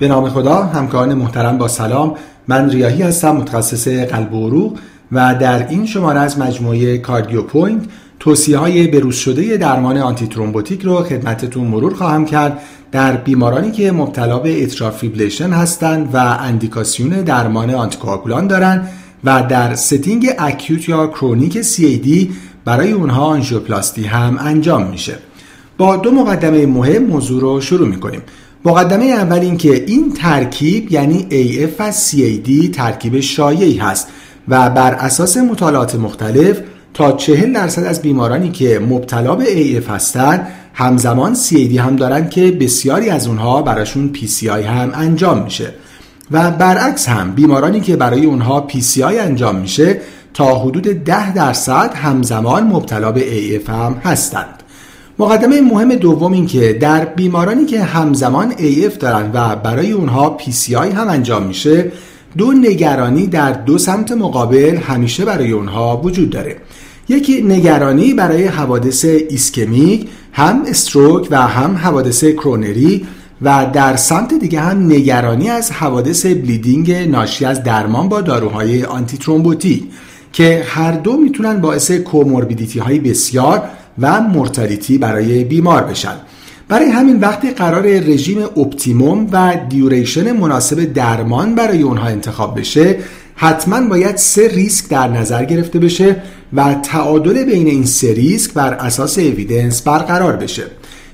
به نام خدا همکاران محترم با سلام. من ریاهی هستم متخصص قلب و عروق و در این شماره از مجموعه CardioPoint توصیه های بروز شده درمان antithrombotic رو خدمتتون مرور خواهم کرد. در بیمارانی که مبتلا به fibrillation هستند و اندیکاسیون درمان آنتیکواگولان دارند و در setting acute یا chronic CAD برای اونها آنژیوپلاستی هم انجام میشه. با دو مقدمه مهم موضوع رو شروع می‌کنیم. مقدمه اول این که این ترکیب یعنی AF و CAD ترکیب شایعی هست و بر اساس مطالعات مختلف تا 40 درصد از بیمارانی که مبتلا به AF هستند همزمان CAD هم دارن که بسیاری از اونها براشون PCI هم انجام میشه. و برعکس هم بیمارانی که برای اونها PCI انجام میشه تا حدود 10 درصد همزمان مبتلا به AF هم هستند مقدمه مهم دوم این که در بیمارانی که همزمان AF دارن و برای اونها PCI هم انجام میشه دو نگرانی در دو سمت مقابل همیشه برای اونها وجود داره. یکی نگرانی برای حوادث ischemic هم stroke و هم حوادث کرونری و در سمت دیگه هم نگرانی از حوادث bleeding ناشی از درمان با داروهای antithrombotic که هر دو می‌تونن باعث comorbidity های بسیار و mortality برای بیمار بشن. برای همین وقتی قراره رژیم optimum و duration مناسب درمان برای اونها انتخاب بشه حتما باید سه ریسک در نظر گرفته بشه و تعادل بین این سه ریسک بر اساس evidence برقرار بشه.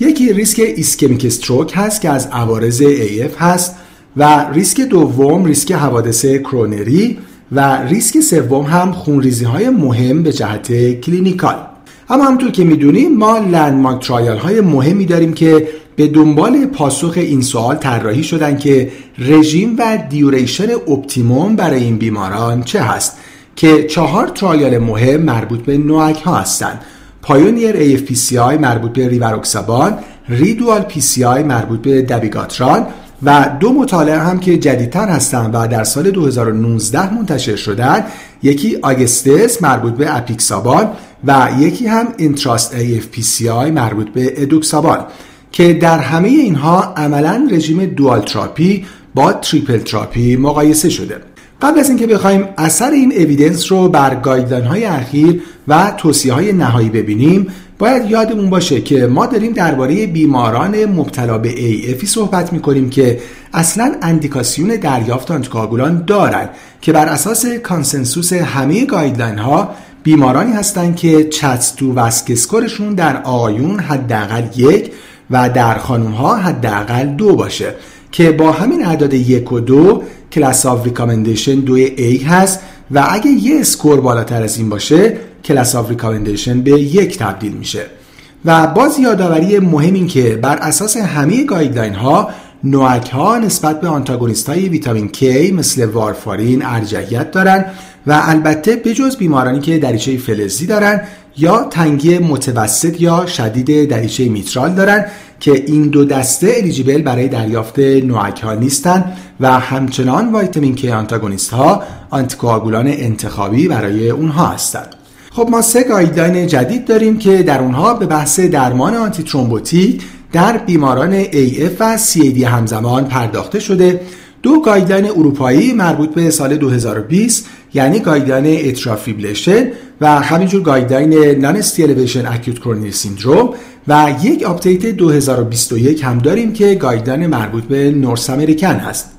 یکی ریسک ischemic stroke هست که از عوارض AF هست و ریسک دوم ریسک حوادث کرونری و ریسک سوم هم خونریزی های مهم به جهت clinical. اما همونطور که می‌دونیم ما landmark trial های مهمی داریم که به دنبال پاسخ این سوال طراحی شدن که رژیم و duration optimum برای این بیماران چه هست که چهار trial مهم مربوط به NOAC ها هستند. PIONEER AF-PCI مربوط به ریواروکسابان RE-DUAL PCI مربوط به دبیگاتران و دو مطالعه هم که جدیدتر هستند و در سال 2019 منتشر شدن یکی AUGUSTUS مربوط به اپیکسابان و یکی هم ENTRUST-AF PCI مربوط به ادوکسابان که در همه اینها عملا رژیم dual therapy با triple therapy مقایسه شده. قبل از اینکه بخوایم اثر این evidence رو بر guideline های اخیر و توصیه های نهایی ببینیم باید یادمون باشه که ما داریم درباره بیماران مبتلا به AF ی صحبت می‌کنیم که اصلا اندیکاسیون دریافت آنتیکاگولان دارن که بر اساس consensus همه guideline ها بیمارانی هستند که CHA2DS2-VASc score شون در آقایون حداقل یک و در خانوم ها حداقل دو باشه که با همین اعداد یک و دو class of recommendation دوی A هست و اگه یه score بالاتر از این باشه class of recommendation به یک تبدیل میشه. و باز یادآوری مهم این که بر اساس همه guideline ها NOAC ها نسبت به آنتاگونیست های ویتامین K مثل وارفارین ارجحیت دارن و البته بجز بیمارانی که دریچه فلزی دارن یا تنگی متوسط یا شدید دریچه میترال دارن که این دو دسته eligible برای دریافت NOAC ها نیستن و همچنان vitamin K antagonist ها آنتیکواگولان انتخابی برای اونها هستند خب ما سه guideline جدید داریم که در اونها به بحث درمان antithrombotic در بیماران AF و CAD همزمان پرداخته شده. دو guideline اروپایی مربوط به سال 2020 یعنی guideline atrial fibrillation و همینجور guideline non-ST elevation acute coronary syndrome و یک update 2021 هم داریم که guideline مربوط به North American هست.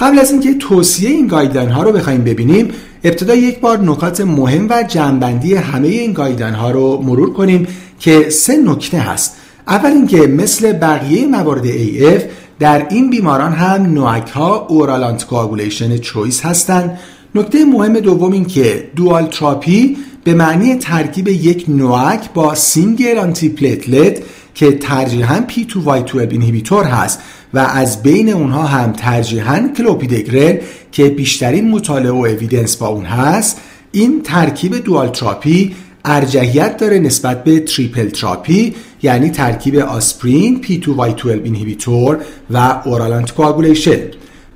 قبل از اینکه توصیه این guideline ها رو بخوایم ببینیم ابتدا یک بار نکات مهم و جمع بندی همه این guideline ها رو مرور کنیم که سه نکته هست. اول اینکه مثل بقیه موارد AF در این بیماران هم NOAC ها oral anticoagulation choice هستند. نکته مهم دوم این که dual therapy به معنی ترکیب یک NOAC با single antiplatelet که ترجیحاً P2Y12 inhibitor هست و از بین اونها هم ترجیحاً کلوپیدگرل که بیشترین مطالعه و evidence با اون هست. این ترکیب dual therapy ارجحیت داره نسبت به triple therapy یعنی ترکیب آسپرین P2Y12 inhibitor و oral anticoagulation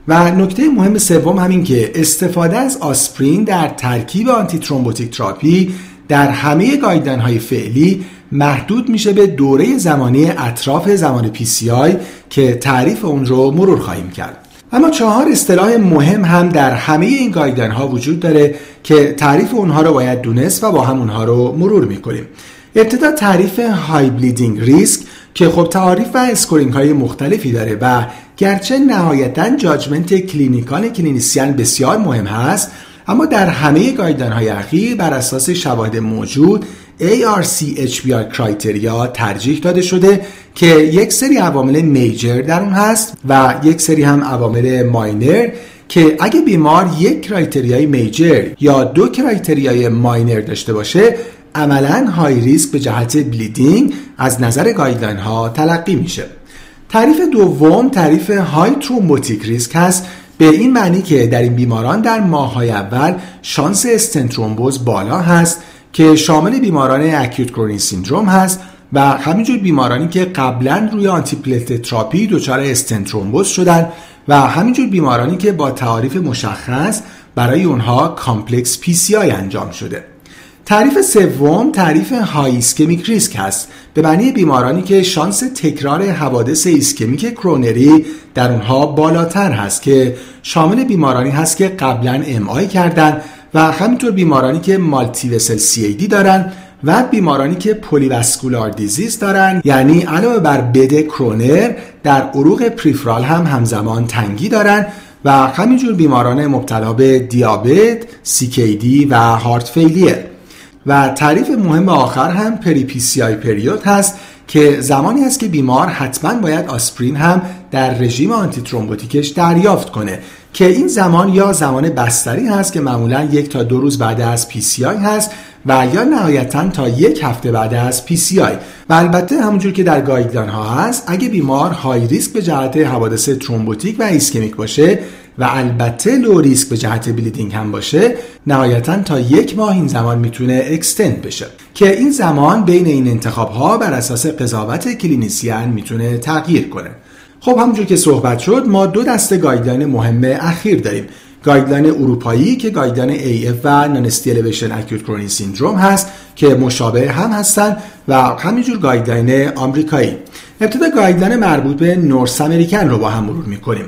و نکته مهم سوم همین که استفاده از آسپرین در ترکیب antithrombotic therapy در همه guideline های فعلی محدود میشه به دوره زمانی اطراف زمان PCI که تعریف اون رو مرور خواهیم کرد. اما چهار اصطلاح مهم هم در همه این guideline ها وجود داره که تعریف اونها رو باید دونست و با هم اونها رو مرور می‌کنیم. ابتدا تعریف high bleeding risk که خب تعریف و scoring های مختلفی داره و گرچه نهایتا judgment clinical clinician بسیار مهم هست اما در همه guideline های اخیر بر اساس شواهد موجود ARC-HBR criteria ترجیح داده شده که یک سری عوامل major در اون هست و یک سری هم عوامل minor که اگه بیمار یک criteria ی major یا دو criteria ی minor داشته باشه عملا high risk به جهت bleeding از نظر guideline ها تلقی میشه. تعریف دوم تعریف high thrombotic risk هست. به این معنی که در این بیماران در ماههای اول شانس stent thrombosis بالا هست که شامل بیماران acute coronary syndrome هست و همینجور بیمارانی که قبلا روی antiplatelet therapy دچار stent thrombosis شدن و همینجور بیمارانی که با تعاریف مشخص برای اونها complex PCI انجام شده. تعریف سوم تعریف high ischemic risk هست. به معنی بیمارانی که شانس تکرار حوادث ایسکمیک کرونری در اونها بالاتر هست که شامل بیمارانی هست که قبلا MI کردن و همینطور بیمارانی که multivessel CAD دارن و بیمارانی که polyvascular disease دارن یعنی علاوه بر بستر کرونر در عروق peripheral هم همزمان تنگی دارن و همینجور بیماران مبتلا به دیابت، CKD و heart failure و تعریف مهم آخر هم peri-PCI period هست که زمانی است که بیمار حتما باید آسپرین هم در رژیم antithrombotic ش دریافت کنه که این زمان یا زمان بستری هست که معمولا یک تا دو روز بعد از PCI هست و یا نهایتا تا یک هفته بعد از PCI. و البته همونجور که در guideline ها هست اگه بیمار high risk به جهت حوادث ترومبوتیک و ایسکمیک باشه و البته low risk به جهت bleeding هم باشه نهایتا تا یک ماه این زمان می‌تونه extend بشه. که این زمان بین این انتخاب ها بر اساس قضاوت clinician می‌تونه تغییر کنه. خب همونجور که صحبت شد ما دو دسته guideline مهم اخیر داریم. guideline اروپایی که guideline AF و non-ST elevation acute coronary syndrome هست که مشابه هم هستن و همینجور guideline آمریکایی. ابتدا guideline مربوط به North American رو با هم مرور می‌کنیم.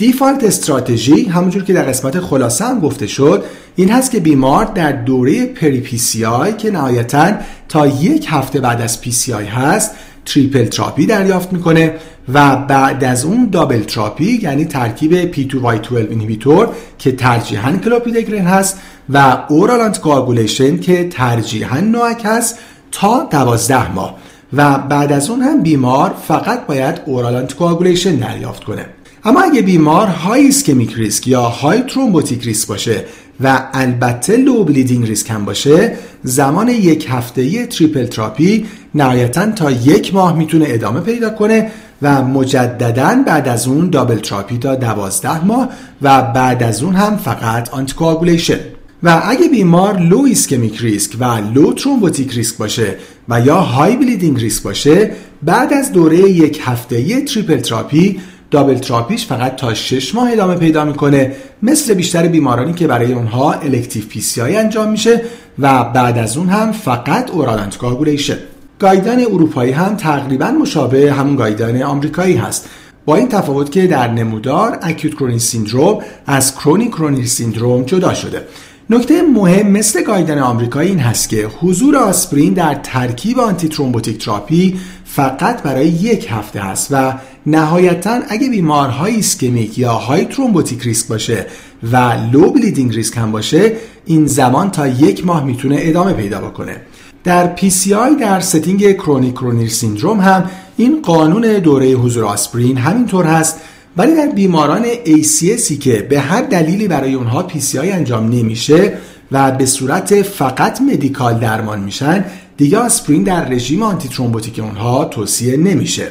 default strategy همونجور که در قسمت خلاصه هم گفته شد این هست که بیمار در دوره peri-PCI که نهایتا تا یک هفته بعد از PCI هست triple therapy دریافت می‌کنه و بعد از اون double therapy یعنی ترکیب P2Y12 inhibitor که ترجیحاً کلوپیدگرین هست و oral anticoagulation که ترجیحاً NOAC هست تا 12 ماه. و بعد از اون هم بیمار فقط باید oral anticoagulation دریافت کنه. اما اگه بیمار high ischemic risk یا high thrombotic risk باشه و البته low bleeding risk هم باشه زمان یک هفته triple therapy نهایتا تا یک ماه می‌تونه ادامه پیدا کنه و مجددا بعد از اون double therapy تا دوازده ماه و بعد از اون هم فقط anticoagulation و اگه بیمار low ischemic risk و low thrombotic risk باشه و یا high bleeding risk باشه بعد از دوره یک هفته triple therapy double therapy ش فقط تا 6 ماه ادامه پیدا می‌کنه مثل بیشتر بیمارانی که برای اونها elective PCI انجام میشه و بعد از اون هم فقط oral anticoagulation guideline اروپایی هم تقریبا مشابه همون guideline آمریکایی هست. با این تفاوت که در نمودار acute coronary syndrome از chronic coronary syndrome جدا شده. نکته مهم مثل guideline آمریکایی این هست که حضور آسپرین در ترکیب antithrombotic therapy فقط برای یک هفته هست و نهایتا اگه بیمار high ischemic یا high thrombotic risk باشه و low bleeding risk هم باشه این زمان تا یک ماه می‌تونه ادامه پیدا بکنه. در PCI در setting chronic coronary syndrome هم این قانون دوره حضور آسپرین همینطور هست. ولی در بیماران ACS ی که به هر دلیلی برای اونها PCI انجام نمیشه و به صورت فقط medical درمان میشن دیگه آسپرین در رژیم antithrombotic اونها توصیه نمیشه.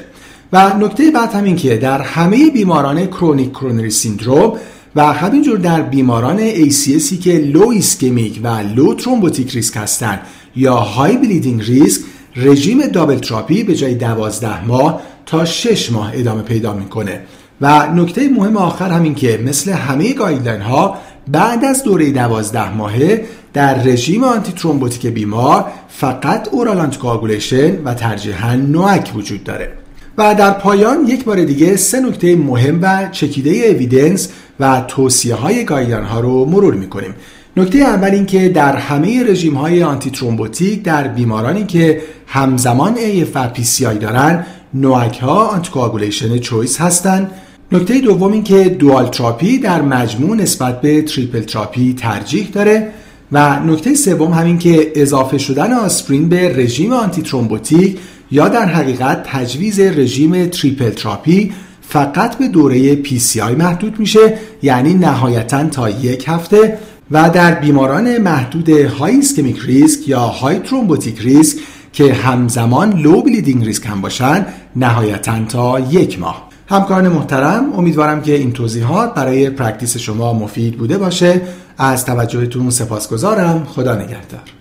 و نکته بعد همین که در همه بیماران chronic coronary syndrome و همینجور در بیماران ACS ی که low ischemic و low thrombotic risk هستند یا high bleeding risk رژیم double therapy به جای 12 ماه تا 6 ماه ادامه پیدا می‌کنه. و نکته مهم آخر همین که مثل همه guideline ها بعد از دوره 12 ماهه در رژیم antithrombotic بیمار فقط oral anticoagulation و ترجیحاً NOAC وجود داره و در پایان یک بار دیگه سه نکته مهم و چکیده evidence و توصیه های guideline ها رو مرور می‌کنیم. نکته اول این که در همه رژیم های antithrombotic در بیمارانی که همزمان AF و PCI دارن NOAC ها anticoagulation choice هستند نکته دوم این که dual therapy در مجموع نسبت به triple therapy ترجیح داره و نکته سوم همین که اضافه شدن آسپرین به رژیم antithrombotic یا در حقیقت تجویز رژیم triple therapy فقط به دوره PCI محدود میشه یعنی نهایتا تا یک هفته و در بیماران محدود high ischemic risk یا high thrombotic risk که همزمان low bleeding risk هم باشن نهایتا تا یک ماه. همکاران محترم امیدوارم که این توضیحات برای practice شما مفید بوده باشه. از توجهتون سپاسگزارم. خدا نگهدار.